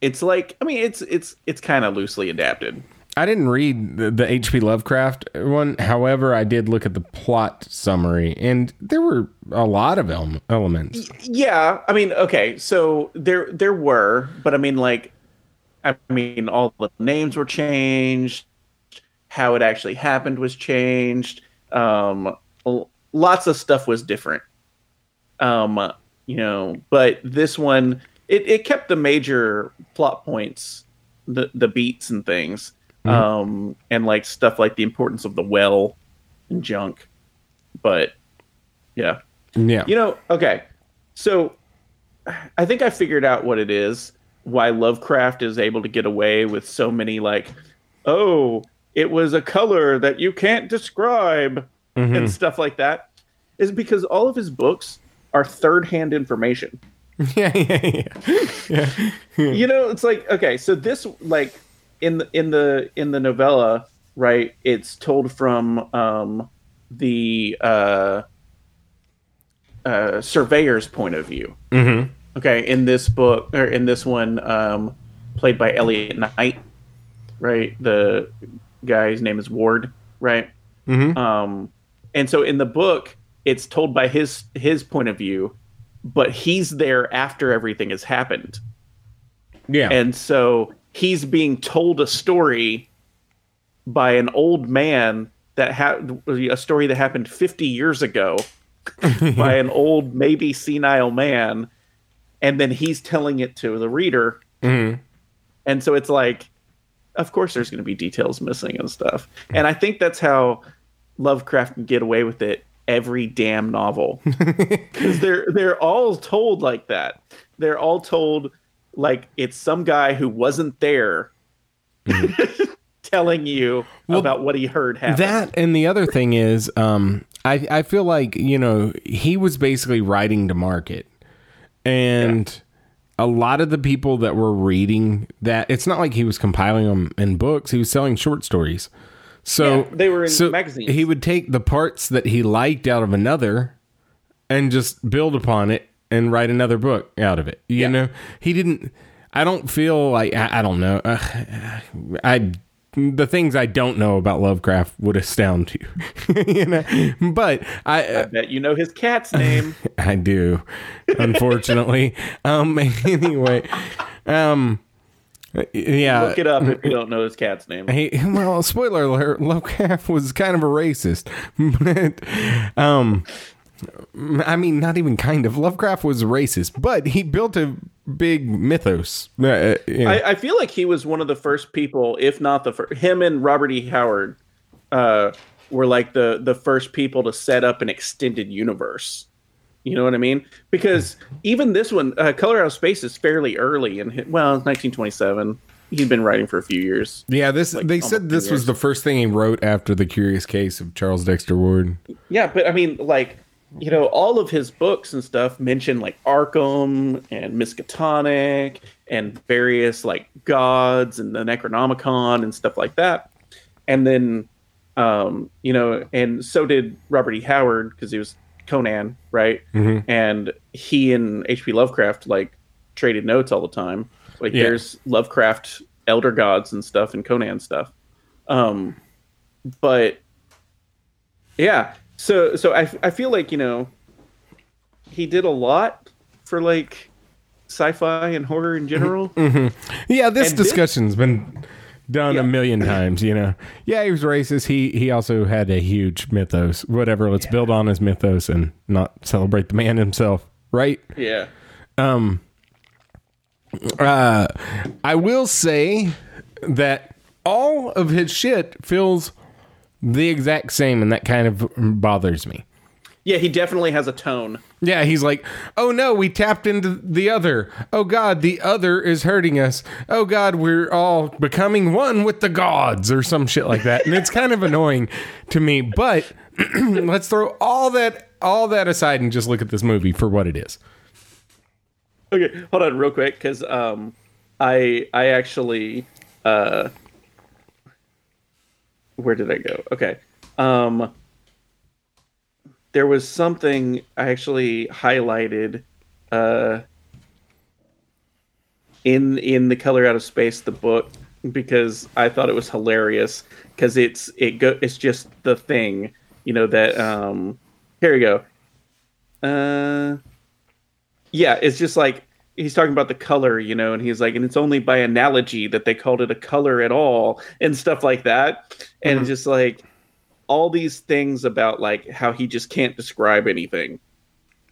it's like, I mean, it's it's it's kind of loosely adapted. I didn't read the, H.P. Lovecraft one. However, I did look at the plot summary, and there were a lot of ele- elements. Yeah, I mean, okay, so there there were, but I mean, like, I mean, all the names were changed. How it actually happened was changed. Um, lots of stuff was different. Um, you know, but this one, it, it kept the major plot points, the the beats and things, um, and like stuff like the importance of the well and junk. But yeah, Yeah, you know, okay. So I think I figured out what it is why Lovecraft is able to get away with so many like, oh, it was a color that you can't describe and stuff like that, is because all of his books are third-hand information. yeah, yeah, yeah. you know, it's like okay, so this like in the in the in the novella, right? It's told from um, the uh, uh, surveyor's point of view. Mm-hmm. Okay, in this book or in this one, um, played by Elliot Knight, right? The guy's name is Ward, right? Mhm. Um, and so in the book, it's told by his his point of view, but he's there after everything has happened, Yeah. and so he's being told a story by an old man that had a story that happened 50 years ago by an old maybe senile man and then he's telling it to the reader. Mhm. and so it's like of course there's going to be details missing and stuff. And i think that's how lovecraft can get away with it every damn novel. Because they're they're all told like that. They're all told like it's some guy who wasn't there telling you about what he heard happen. That and the other thing is, um, I I feel like you know he was basically writing to market, and a lot of the people that were reading that it's not like he was compiling them in books; he was selling short stories. So Yeah, they were in so magazines. He would take the parts that he liked out of another, and just build upon it and write another book out of it. You know, he didn't. I don't feel like I, I don't know. Uh, I the things I don't know about Lovecraft would astound you, you know. But I I bet you know his cat's name I do, unfortunately. um. Anyway, um. Yeah. look it up if you don't know his cat's name Hey, well, spoiler alert: Lovecraft was kind of a racist, but um, I mean, not even kind of. Lovecraft was racist, but he built a big mythos. Uh, you know. I, I feel like he was one of the first people, if not the first. Him and Robert E. Howard uh, were like the the first people to set up an extended universe. You know what I mean? Because even this one, uh, Color Out of Space, is fairly early, and well, 1927. He'd been writing for a few years. yeah, this they said this was the first thing he wrote after the Curious Case of Charles Dexter Ward. Yeah, but I mean, like, you know, all of his books and stuff mention like Arkham and Miskatonic and various like gods and the Necronomicon and stuff like that. And then, um, you know, and so did Robert E. Howard because he was Conan, right? And he and H.P. Lovecraft like traded notes all the time. Like, Yeah. there's Lovecraft elder gods and stuff and Conan stuff. Um, but yeah so so I, I feel like you know he did a lot for like sci-fi and horror in general Yeah, this And this- discussion's been done Yeah. a million times, you know. Yeah, he was racist. He he also had a huge mythos. Whatever, let's build on his mythos and not celebrate the man himself, right? yeah um Uh I will say that all of his shit feels the exact same and that kind of bothers me. yeah he definitely has a tone Yeah, he's like, "Oh no, we tapped into the other. Oh god, the other is hurting us. Oh god, we're all becoming one with the gods or some shit like that." And it's kind of annoying to me, but let's throw all that all that aside and just look at this movie for what it is. okay hold on real quick because um i i actually uh where did i go? Okay. Um there was something i actually highlighted uh in in the color out of space the book because i thought it was hilarious because it's it go it's just the thing you know that um here we go. Uh yeah it's just like he's talking about the color you know and he's like and it's only by analogy that they called it a color at all and stuff like that. And just like all these things about like how he just can't describe anything.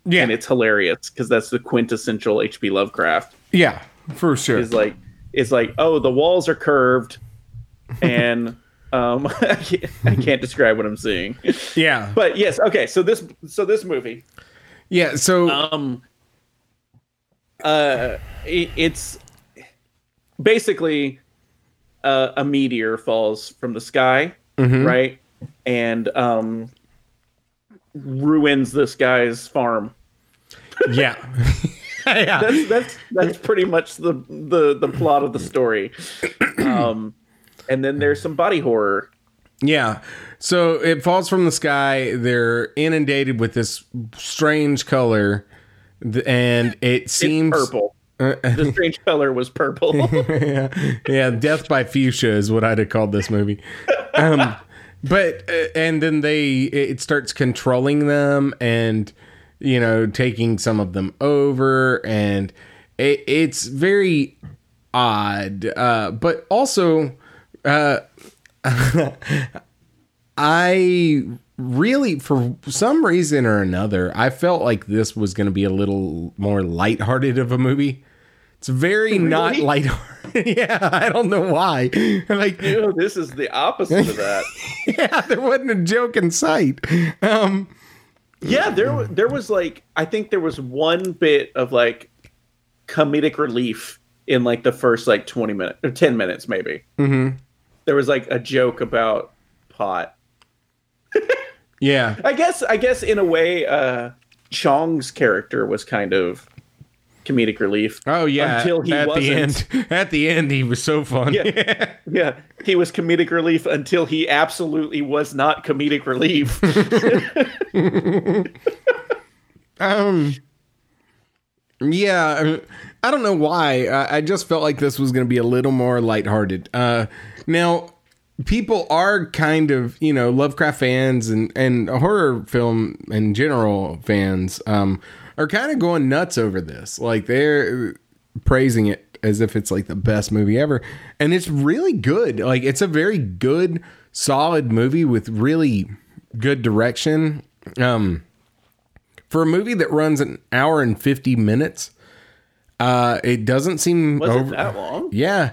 Yeah, and it's hilarious because that's the quintessential hp lovecraft. Yeah, for sure. is like is like oh the walls are curved and um I, can't, I can't describe what i'm seeing. Yeah, but yes okay so this so this movie. Yeah. So um uh it, it's basically uh, a meteor falls from the sky, right, and um, ruins this guy's farm. Yeah. yeah. That's that's that's pretty much the the the plot of the story. Um, and then there's some body horror. Yeah. So it falls from the sky. They're inundated with this strange color, and it It's seems purple. the strange color was purple. yeah, yeah. Death by Fuchsia is what I'd have called this movie. Um, but uh, and then they it starts controlling them and you know taking some of them over and it, it's very odd. Uh, but also, uh, I really, for some reason or another, I felt like this was going to be a little more lighthearted of a movie. It's very not Really? lighthearted. yeah, I don't know why. Like, this is the opposite of that. yeah, there wasn't a joke in sight. Um, Yeah, there there was like I think there was one bit of like comedic relief in like the first like 20 minutes or 10 minutes maybe. Mm-hmm. There was like a joke about pot. Yeah, I guess I guess in a way uh Chong's character was kind of comedic relief. Oh yeah. Until he at wasn't. end, at the end, he was so fun. Yeah. Yeah, he was comedic relief until he absolutely was not comedic relief. Um. Yeah, I I don't know why. I, I just felt like this was going to be a little more lighthearted. Uh, now, people are kind of you know Lovecraft fans and and horror film in general fans um, are kind of going nuts over this. Like they're praising it as if it's like the best movie ever, and it's really good. Like it's a very good, solid movie with really good direction. Um for a movie that runs an hour and 50 minutes uh it doesn't seem Was over it that long? yeah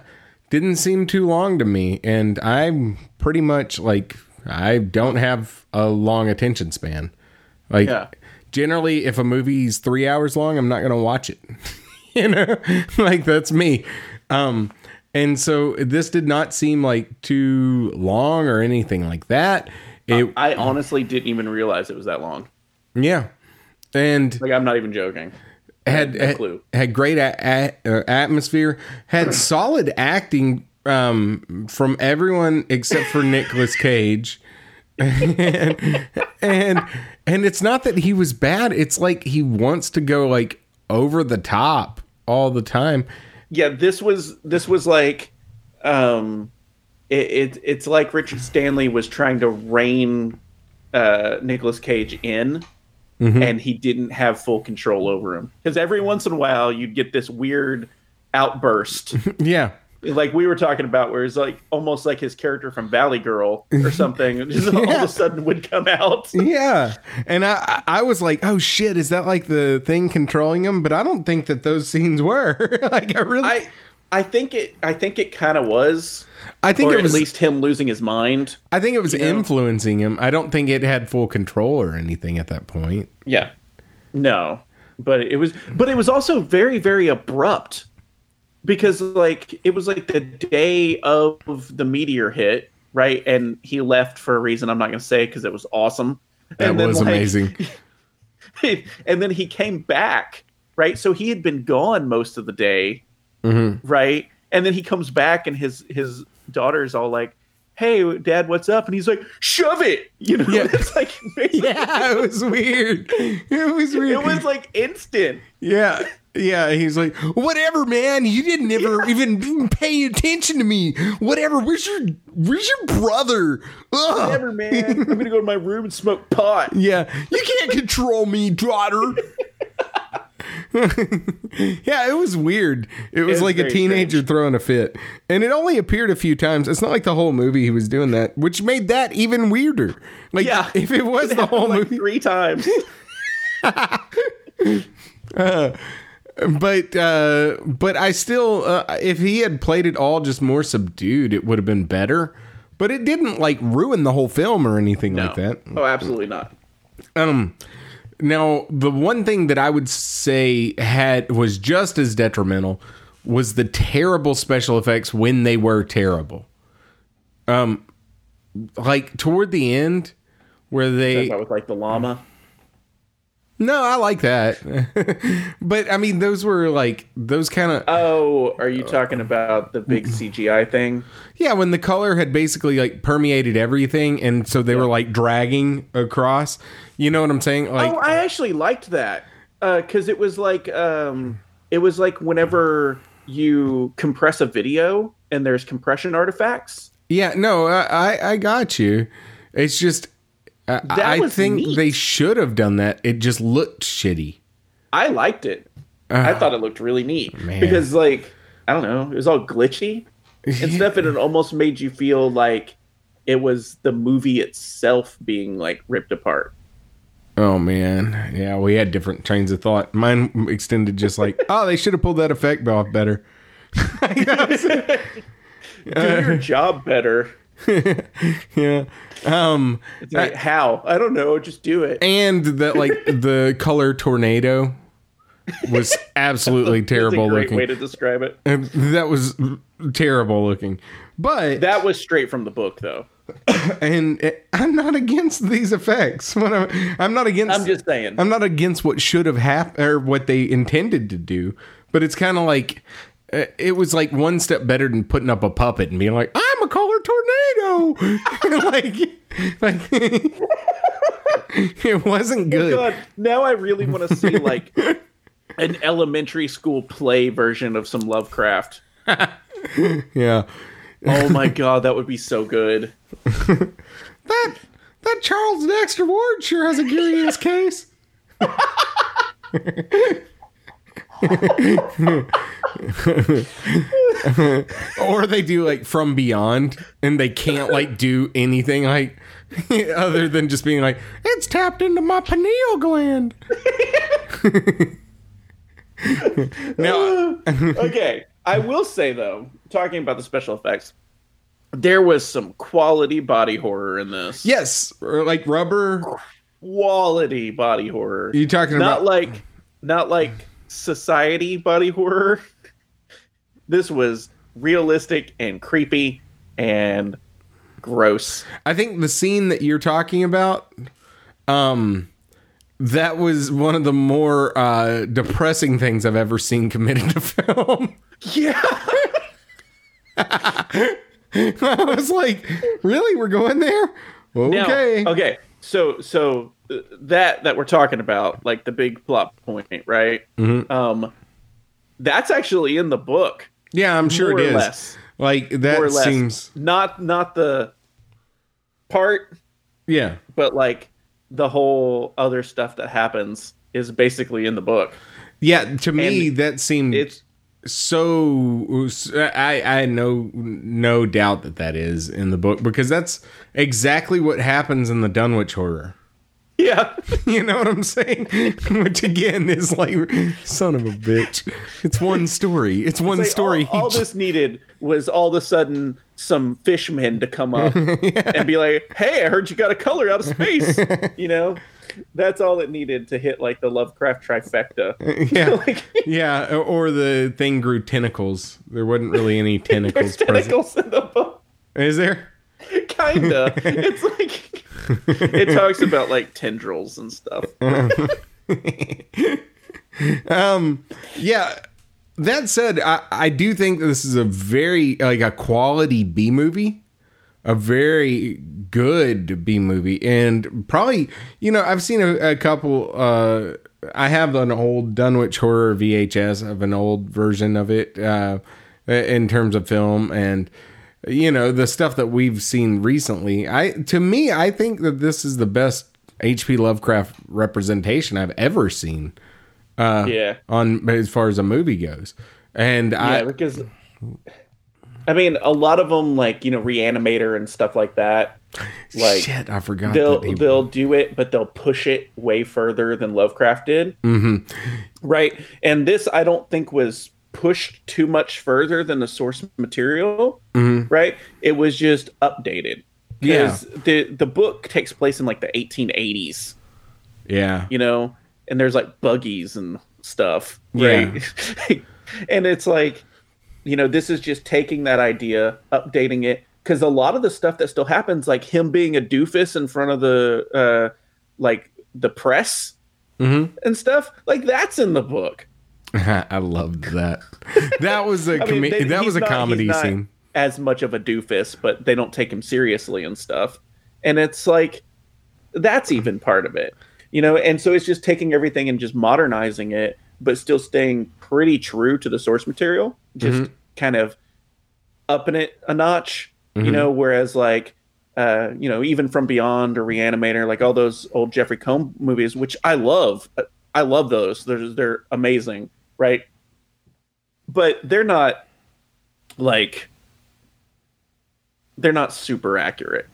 didn't seem too long to me and i'm pretty much like i don't have a long attention span like Yeah. generally if a movie's three hours long i'm not gonna watch it you know like that's me um and so this did not seem like too long or anything like that it I honestly didn't even realize it was that long. yeah and Like I'm not even joking. Had had, clue. had great a, a, uh, atmosphere, had solid acting um, from everyone except for Nicolas Cage. and, and and it's not that he was bad, it's like he wants to go like over the top all the time. yeah this was this was like um it, it it's like richard stanley was trying to rein uh Nicolas cage in Mm-hmm. and he didn't have full control over him because every once in a while you'd get this weird outburst Yeah. like we were talking about where it's like almost like his character from valley girl or something and just all of a sudden would come out Yeah. And I I was like, "Oh shit, is that like the thing controlling him?" But I don't think that those scenes were. like I really i i think it i think it kind of was I think it was at least him losing his mind I think it was know? influencing him. I don't think it had full control or anything at that point. Yeah. No. But it was but it was also very very abrupt because like it was like the day of the meteor hit, right? And he left for a reason I'm not going to say cuz it was awesome. That And then, was like, amazing. and then he came back, right? So he had been gone most of the day, Mm-hmm. right? And then he comes back and his his daughter's all like, "Hey, dad, what's up?" And he's like, "Shove it." You know, Yeah. it's like yeah, it was weird. It was weird. It was like instant. yeah. Yeah, he's like, whatever, man. You didn't ever even pay attention to me. Whatever. Where's your Where's your brother? Ugh. Whatever, man. I'm gonna go to my room and smoke pot. Yeah, you can't control me, daughter. yeah, it was weird. It was was like a teenager throwing a fit. And it only appeared a few times. It's not like the whole movie he was doing that, which made that even weirder. Like Yeah. if it was the whole like movie three times. but uh but I still uh, if he had played it all just more subdued, it would have been better. But it didn't like ruin the whole film or anything like that. Oh, absolutely not. Um, now the one thing that I would say had was just as detrimental was the terrible special effects when they were terrible. Um, like toward the end, where they with like the llama. No, I like that, but I mean those were like those kind of Oh, are you talking about the big CGI thing? yeah when the color had basically like permeated everything, and so they were like dragging across. You know what I'm saying? Like oh, I actually liked that because it was like um, it was like whenever you compress a video and there's compression artifacts. Yeah, no, I I, I got you. It's just I, I think neat. they should have done that. It just looked shitty. I liked it. I thought it looked really neat Man. because, like, I don't know, it was all glitchy and stuff, and it almost made you feel like it was the movie itself being like ripped apart. Oh man, yeah, we had different trains of thought. Mine extended just like, oh, they should have pulled that effect off better. Do your job better. Yeah, um, like, how? I don't know. Just do it. and that like the color tornado was absolutely That's a terrible great looking. way to describe it. And that was terrible looking, but That was straight from the book, though. and it, I'm not against these effects. What I'm, I'm not against. I'm just saying. I'm not against what should have happened or what they intended to do, but it's kind of like uh, it was like one step better than putting up a puppet and being like, "I'm a color tornado," like, like it wasn't oh, good. God, now I really want to see like an elementary school play version of some Lovecraft. Yeah, Oh my god, that would be so good. that that Charles Dexter Ward sure has a curious case. or they do like from beyond and they can't like do anything like other than just being like it's tapped into my pineal gland now okay, I will say though, talking about the special effects, there was some quality body horror in this. yes like rubber Quality body horror. you talking not about like not like society body horror. This was realistic and creepy and gross. I think the scene that you're talking about, um, that was one of the more uh, depressing things I've ever seen committed to film. Yeah. I was like, really? We're going there? Now, Okay. okay. So so that that we're talking about, like the big plot point, right? Mm-hmm. Um, that's actually in the book, Yeah, I'm sure it is. less. Like that More or less. seems. Not not the part, Yeah. but like the whole other stuff that happens is basically in the book. Yeah. To me, And that seemed It's so. I I no no doubt that that is in the book because that's exactly what happens in the Dunwich horror. Yeah. You know what I'm saying? Which again is like, son of a bitch. It's one story. It's one Like, story. All, all this needed was all of a sudden some fishmen to come up and be like, "Hey, I heard you got a color out of space." you know, that's all it needed to hit like the Lovecraft trifecta. yeah, like, yeah. or- the thing grew tentacles. There wasn't really any tentacles. present. tentacles in the book. Is there? Kinda. it's like it talks about like tendrils and stuff. um, Yeah. That said, I, I do think this is a very like a quality B movie, a very good B movie, and probably you know I've seen a, a couple. Uh, I have an old Dunwich horror VHS of an old version of it uh, in terms of film and you know the stuff that we've seen recently. I to me, I think that this is the best H.P. Lovecraft representation I've ever seen Uh, yeah. on as far as a movie goes. And Yeah, I because I mean, a lot of them like, you know, Reanimator and stuff like that. Like shit, I forgot they'll he, they'll do it, but they'll push it way further than Lovecraft did. Mm-hmm. Right, and this I don't think was pushed too much further than the source material. Right, it was just updated. Mm-hmm. Yeah. the the book takes place in like the 1880s. yeah, You know, and there's like buggies and stuff. Yeah. Right, and it's like you know, this is just taking that idea, updating it, because a lot of the stuff that still happens, like him being a doofus in front of the uh, like the press Mm-hmm. and stuff, like that's in the book. I loved that. That was a I mean, com- they- that was a not- comedy he's not scene. As much of a doofus, but they don't take him seriously and stuff. And it's like that's even part of it, you know. And so it's just taking everything and just modernizing it, but still staying pretty true to the source material. Just Mm-hmm. kind of upping it a notch, you know. Whereas like. Uh, you know, even from Beyond or Reanimator, like all those old Jeffrey Combs movies, which I love. uh, I love those. They're they're amazing, right? But they're not like they're not super accurate.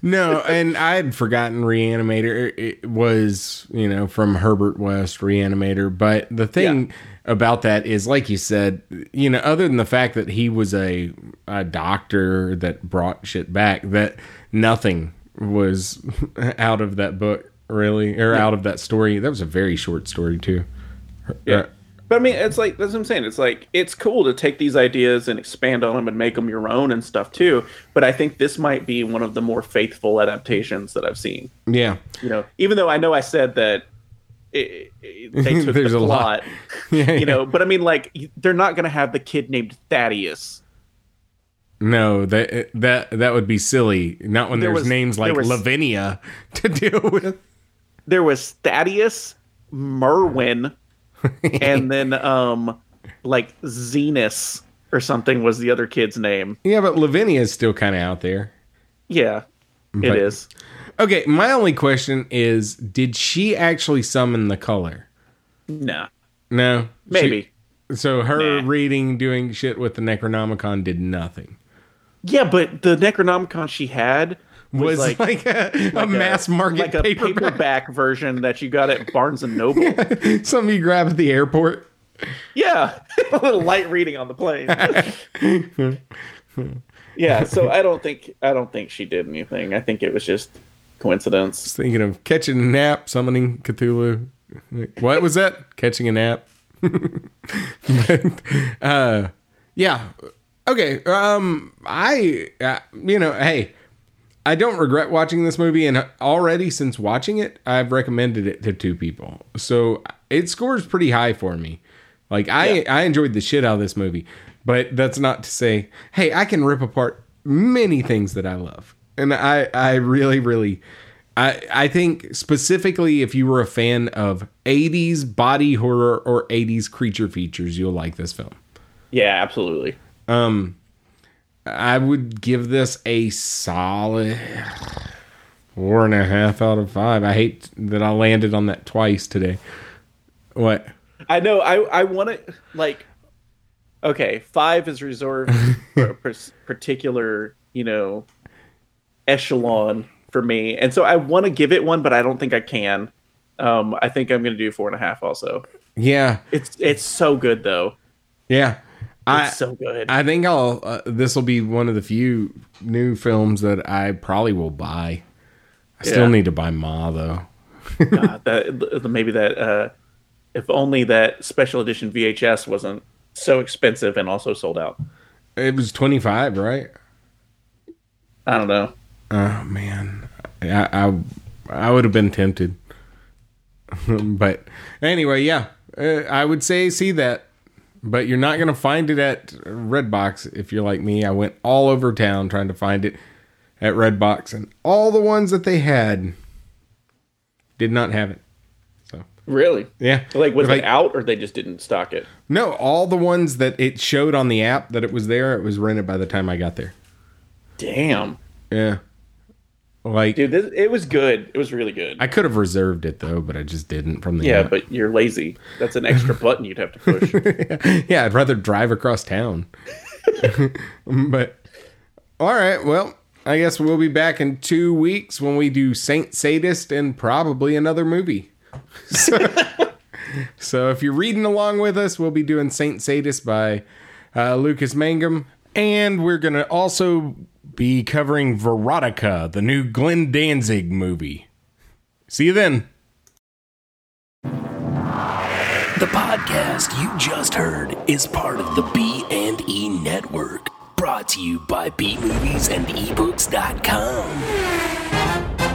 No, and I had forgotten Reanimator. It was, you know, from Herbert West, Reanimator. But the thing about that is, like you said, you know, other than the fact that he was a, a doctor that brought shit back, that nothing was out of that book, really, or out of that story. That was a very short story, too. Yeah. Uh, But I mean, it's like that's what I'm saying. It's like it's cool to take these ideas and expand on them and make them your own and stuff too. But I think this might be one of the more faithful adaptations that I've seen. Yeah. You know, even though I know I said that it, it, they took There's the a lot. plot, Yeah, you know. But I mean, like they're not going to have the kid named Thaddeus. No, that that that would be silly. Not when There there's was- names like there was- Lavinia to deal with. There was Thaddeus, Merwin, and then um, like Zenas or something was the other kid's name. Yeah, but Lavinia is still kind of out there. Yeah, it But- is. Okay, my only question is did she actually summon the color? No. No. maybe. She- so her Nah. reading, doing shit with the Necronomicon did nothing. Yeah, but the Necronomicon she had Was, was, like, like, a, a mass market like a paperback. paperback version that you got at Barnes and Noble. Something you grab at the airport. yeah, a little light reading on the plane. yeah, so I don't think I don't think she did anything. I think it was just coincidence. Thinking of catching a nap, summoning Cthulhu. What was that? Catching a nap. but, uh, yeah. Okay. Um, I, uh, you know, hey, I don't regret watching this movie, and already since watching it, I've recommended it to two people. So it scores pretty high for me. Like I, Yeah. I enjoyed the shit out of this movie, but that's not to say, hey, I can rip apart many things that I love, and I, I really, really, I, I think specifically if you were a fan of '80s body horror or '80s creature features, you'll like this film. Yeah, absolutely. Um, I would give this a solid four and a half out of five. I hate that I landed on that twice today. What? I know. I I want to like. Okay, five is reserved for a particular, you know, echelon for me, and so I want to give it one, but I don't think I can. Um, I think I'm going to do four and a half. Also, Yeah, it's it's so good though. yeah. I so good. I think I'll. Uh, this will be one of the few new films that I probably will buy. I still Yeah. need to buy Ma though. God, that maybe that uh, if only that special edition VHS wasn't so expensive and also sold out. It was twenty five, right? I don't know. Oh man, I I, I would have been tempted, but anyway, yeah, uh, I would say see that, but you're not gonna find it at Redbox if you're like me. I went all over town trying to find it at Redbox, and all the ones that they had did not have it. So Really? yeah, Like was Like- it out or they just didn't stock it? No, all the ones that it showed on the app that it was there, it was rented by the time I got there. Damn. Yeah, like Dude, this, it was good. It was really good. I could have reserved it though, but I just didn't from the yeah, app. but you're lazy. That's an extra button you'd have to push. yeah, I'd rather drive across town. but all right, well, I guess we'll be back in two weeks when we do Saint Sadist and probably another movie. So, so if you're reading along with us, we'll be doing Saint Sadist by uh, Lucas Mangum, and we're gonna also be covering Verotika, the new Glenn Danzig movie. See you then. The podcast you just heard is part of the B and E network, brought to you by bmoviesandebooks.com.